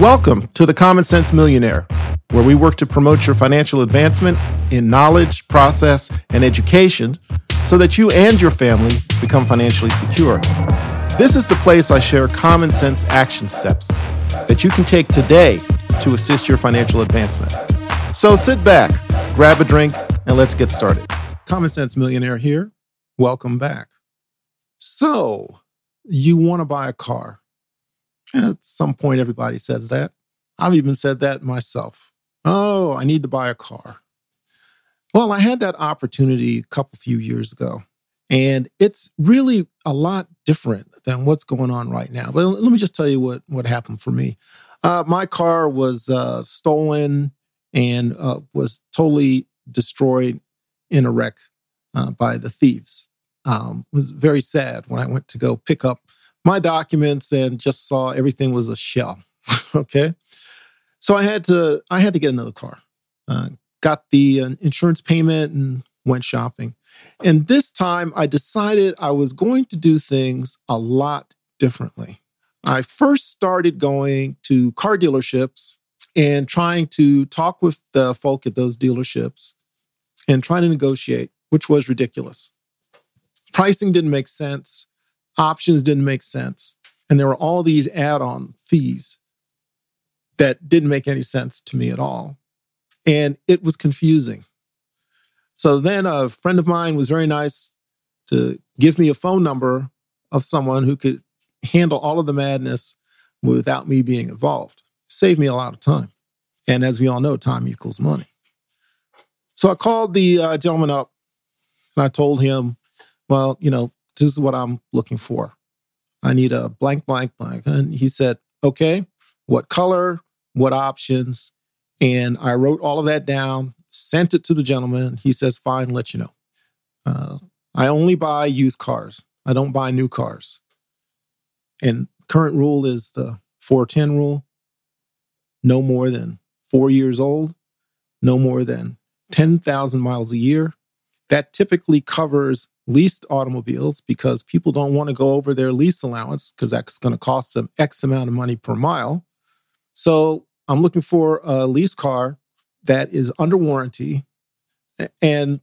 Welcome to the Common Sense Millionaire, where we work to promote your financial advancement in knowledge, process, and education so that you and your family become financially secure. This is the place I share common sense action steps that you can take today to assist your financial advancement. So sit back, grab a drink, and let's get started. Common Sense Millionaire here. Welcome back. So, you want to buy a car. At some point, everybody says that. I've even said that myself. Oh, I need to buy a car. Well, I had that opportunity a couple few years ago, and it's really a lot different than what's going on right now. But let me just tell you what what happened for me. Uh, my car was uh, stolen and uh, was totally destroyed in a wreck uh, by the thieves. Um, it was very sad when I went to go pick up my documents and just saw everything was a shell. okay, so I had to I had to get another car. Uh, got the uh, insurance payment and went shopping. And this time I decided I was going to do things a lot differently. I first started going to car dealerships and trying to talk with the folk at those dealerships and trying to negotiate, which was ridiculous. Pricing didn't make sense options didn't make sense. And there were all these add on fees that didn't make any sense to me at all. And it was confusing. So then a friend of mine was very nice to give me a phone number of someone who could handle all of the madness without me being involved. Saved me a lot of time. And as we all know, time equals money. So I called the uh, gentleman up and I told him, well, you know, this is what I'm looking for. I need a blank, blank, blank. And he said, okay, what color, what options? And I wrote all of that down, sent it to the gentleman. He says, fine, let you know. Uh, I only buy used cars. I don't buy new cars. And current rule is the 410 rule no more than four years old, no more than 10,000 miles a year. That typically covers leased automobiles because people don't want to go over their lease allowance because that's going to cost them X amount of money per mile. So I'm looking for a lease car that is under warranty and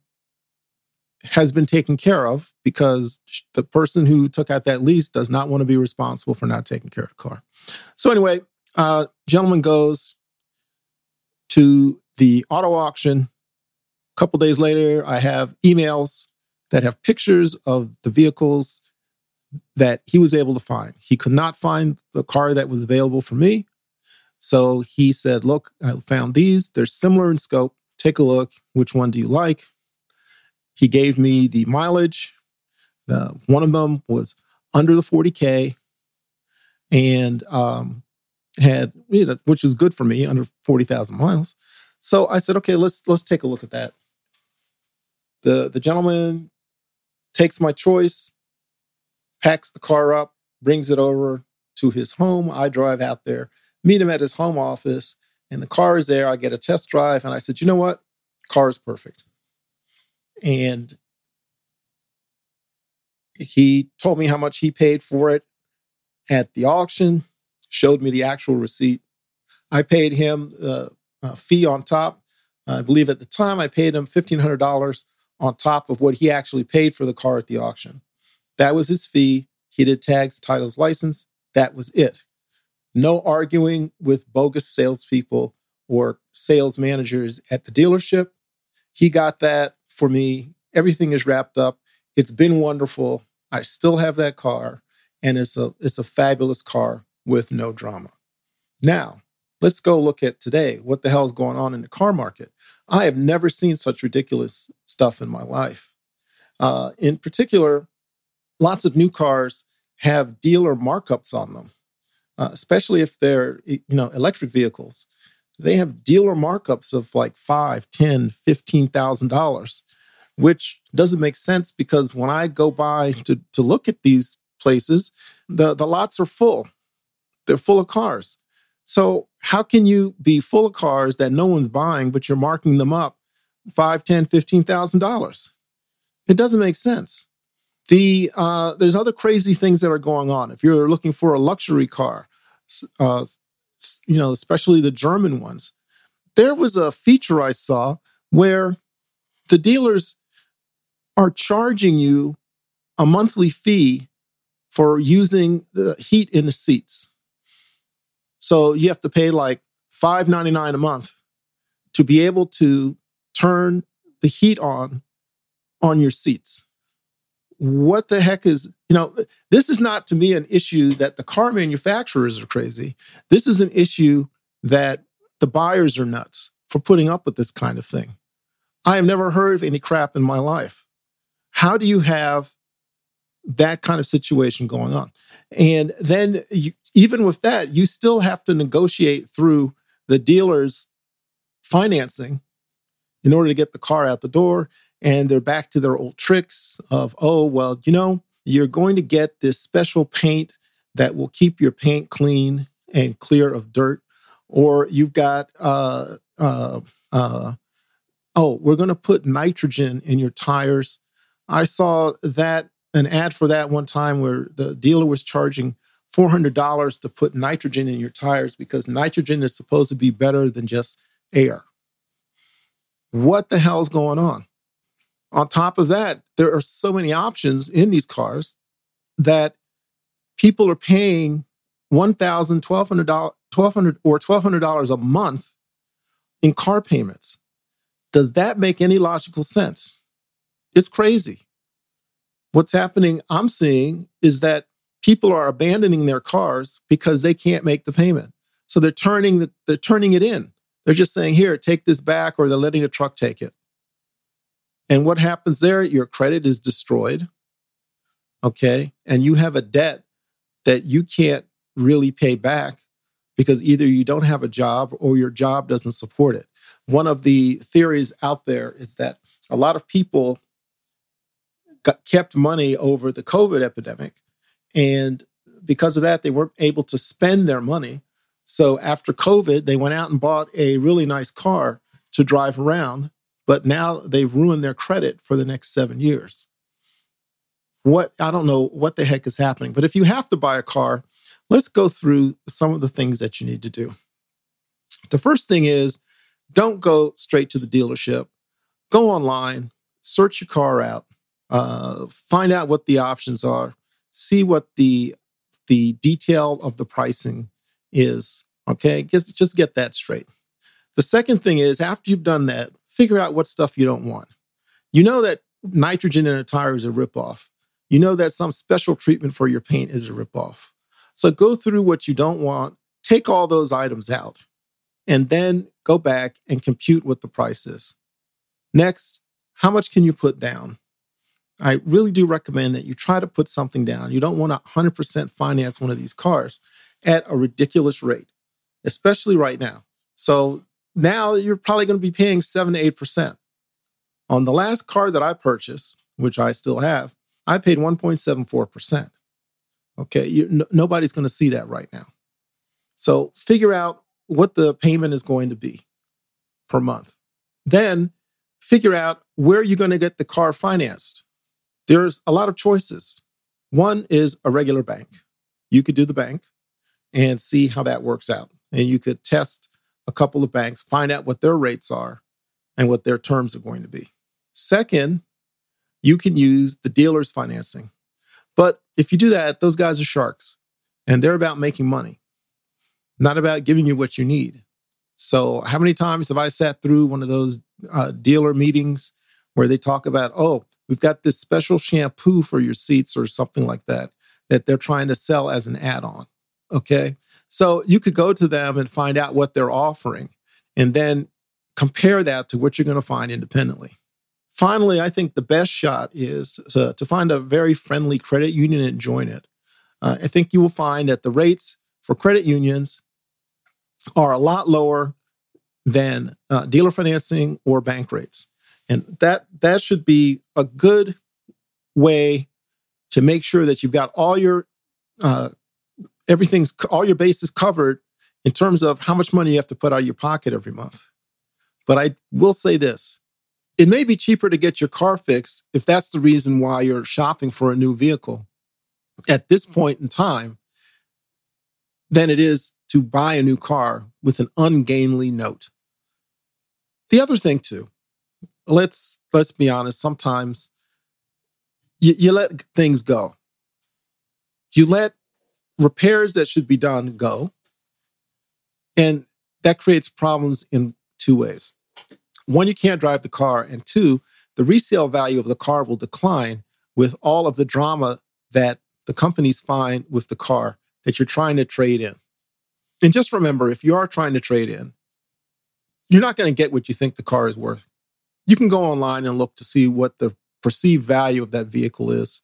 has been taken care of because the person who took out that lease does not want to be responsible for not taking care of the car. So anyway, uh, gentleman goes to the auto auction. Couple days later, I have emails that have pictures of the vehicles that he was able to find. He could not find the car that was available for me. So he said, Look, I found these. They're similar in scope. Take a look. Which one do you like? He gave me the mileage. One of them was under the 40K and um, had, you know, which was good for me, under 40,000 miles. So I said, okay, let's let's take a look at that. The the gentleman takes my choice, packs the car up, brings it over to his home. I drive out there, meet him at his home office, and the car is there. I get a test drive, and I said, you know what? Car is perfect. And he told me how much he paid for it at the auction, showed me the actual receipt. I paid him uh, a fee on top. I believe at the time I paid him $1,500 on top of what he actually paid for the car at the auction. That was his fee. He did tags, titles, license. That was it. No arguing with bogus salespeople or sales managers at the dealership. He got that for me. Everything is wrapped up. It's been wonderful. I still have that car, and it's a it's a fabulous car with no drama. Now, let's go look at today. What the hell is going on in the car market? I have never seen such ridiculous stuff in my life. Uh, in particular, lots of new cars have dealer markups on them, uh, especially if they're you know electric vehicles. They have dealer markups of like five, ten, fifteen thousand dollars, which doesn't make sense because when I go by to, to look at these places, the, the lots are full. They're full of cars. So how can you be full of cars that no one's buying, but you're marking them up five, ten, fifteen thousand dollars? It doesn't make sense. The uh, there's other crazy things that are going on. If you're looking for a luxury car, uh, you know, especially the German ones. There was a feature I saw where the dealers are charging you a monthly fee for using the heat in the seats. So you have to pay like $5.99 a month to be able to turn the heat on on your seats. What the heck is, you know, this is not to me an issue that the car manufacturers are crazy. This is an issue that the buyers are nuts for putting up with this kind of thing. I have never heard of any crap in my life. How do you have that kind of situation going on? And then, you, even with that, you still have to negotiate through the dealer's financing in order to get the car out the door. And they're back to their old tricks of, oh, well, you know, you're going to get this special paint that will keep your paint clean and clear of dirt. Or you've got, uh, uh, uh, oh, we're going to put nitrogen in your tires. I saw that an ad for that one time where the dealer was charging $400 to put nitrogen in your tires because nitrogen is supposed to be better than just air. What the hell's going on? On top of that, there are so many options in these cars that people are paying $1,000, $1,200, 1,200 or $1,200 a month in car payments. Does that make any logical sense? It's crazy. What's happening, I'm seeing, is that people are abandoning their cars because they can't make the payment. So they're turning the, they're turning it in. They're just saying, "Here, take this back," or they're letting a truck take it. And what happens there? Your credit is destroyed. Okay, and you have a debt that you can't really pay back because either you don't have a job or your job doesn't support it. One of the theories out there is that a lot of people got, kept money over the COVID epidemic. And because of that, they weren't able to spend their money. So after COVID, they went out and bought a really nice car to drive around. But now they've ruined their credit for the next seven years. What I don't know what the heck is happening. But if you have to buy a car, let's go through some of the things that you need to do. The first thing is don't go straight to the dealership. Go online, search your car out, uh, find out what the options are, see what the the detail of the pricing is. Okay, just just get that straight. The second thing is after you've done that, figure out what stuff you don't want. You know that nitrogen in a tire is a ripoff. You know that some special treatment for your paint is a ripoff. So go through what you don't want, take all those items out, and then go back and compute what the price is. Next, how much can you put down? I really do recommend that you try to put something down. You don't want to 100% finance one of these cars at a ridiculous rate, especially right now. So now you're probably going to be paying 7 to 8%. On the last car that I purchased, which I still have, I paid 1.74%. Okay, you, no, nobody's going to see that right now. So figure out what the payment is going to be per month. Then figure out where you're going to get the car financed. There's a lot of choices. One is a regular bank. You could do the bank and see how that works out. And you could test a couple of banks, find out what their rates are and what their terms are going to be. Second, you can use the dealer's financing. But if you do that, those guys are sharks and they're about making money, not about giving you what you need. So, how many times have I sat through one of those uh, dealer meetings where they talk about, oh, we've got this special shampoo for your seats or something like that, that they're trying to sell as an add on? Okay. So, you could go to them and find out what they're offering and then compare that to what you're going to find independently. Finally, I think the best shot is to, to find a very friendly credit union and join it. Uh, I think you will find that the rates for credit unions are a lot lower than uh, dealer financing or bank rates. And that that should be a good way to make sure that you've got all your uh, everything's all your bases covered in terms of how much money you have to put out of your pocket every month. But I will say this it may be cheaper to get your car fixed if that's the reason why you're shopping for a new vehicle at this point in time than it is to buy a new car with an ungainly note. The other thing too, let's let's be honest, sometimes you, you let things go. You let repairs that should be done go. And that creates problems in two ways. One, you can't drive the car. And two, the resale value of the car will decline with all of the drama that the companies find with the car that you're trying to trade in. And just remember if you are trying to trade in, you're not going to get what you think the car is worth. You can go online and look to see what the perceived value of that vehicle is,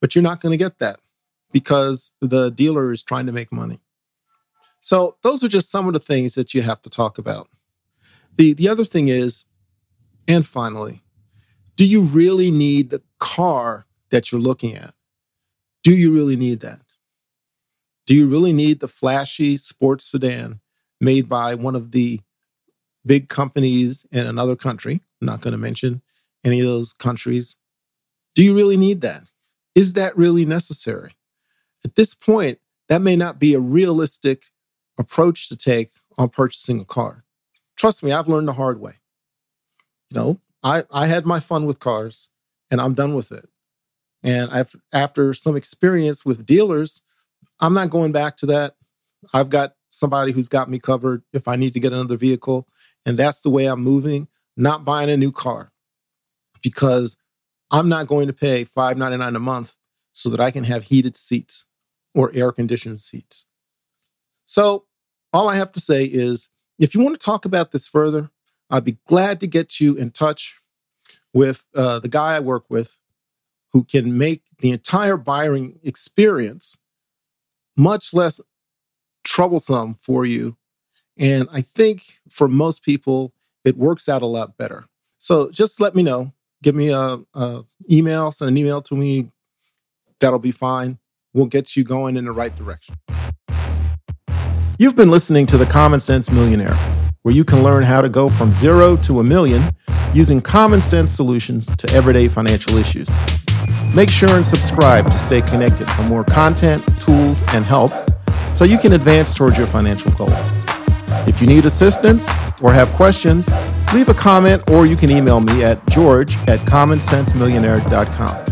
but you're not going to get that because the dealer is trying to make money. So, those are just some of the things that you have to talk about. The, the other thing is, and finally, do you really need the car that you're looking at? Do you really need that? Do you really need the flashy sports sedan made by one of the big companies in another country? I'm not going to mention any of those countries. Do you really need that? Is that really necessary? At this point, that may not be a realistic approach to take on purchasing a car. Trust me, I've learned the hard way. You know, I, I had my fun with cars and I'm done with it. And I've, after some experience with dealers, I'm not going back to that. I've got somebody who's got me covered if I need to get another vehicle. And that's the way I'm moving, not buying a new car because I'm not going to pay $5.99 a month so that I can have heated seats or air conditioned seats. So, all I have to say is if you want to talk about this further, I'd be glad to get you in touch with uh, the guy I work with who can make the entire buying experience much less troublesome for you. And I think for most people, it works out a lot better. So just let me know. Give me a, a email, send an email to me. That'll be fine. We'll get you going in the right direction. You've been listening to The Common Sense Millionaire, where you can learn how to go from zero to a million using common sense solutions to everyday financial issues. Make sure and subscribe to stay connected for more content, tools, and help so you can advance towards your financial goals. If you need assistance or have questions, leave a comment or you can email me at george at commonsensemillionaire.com.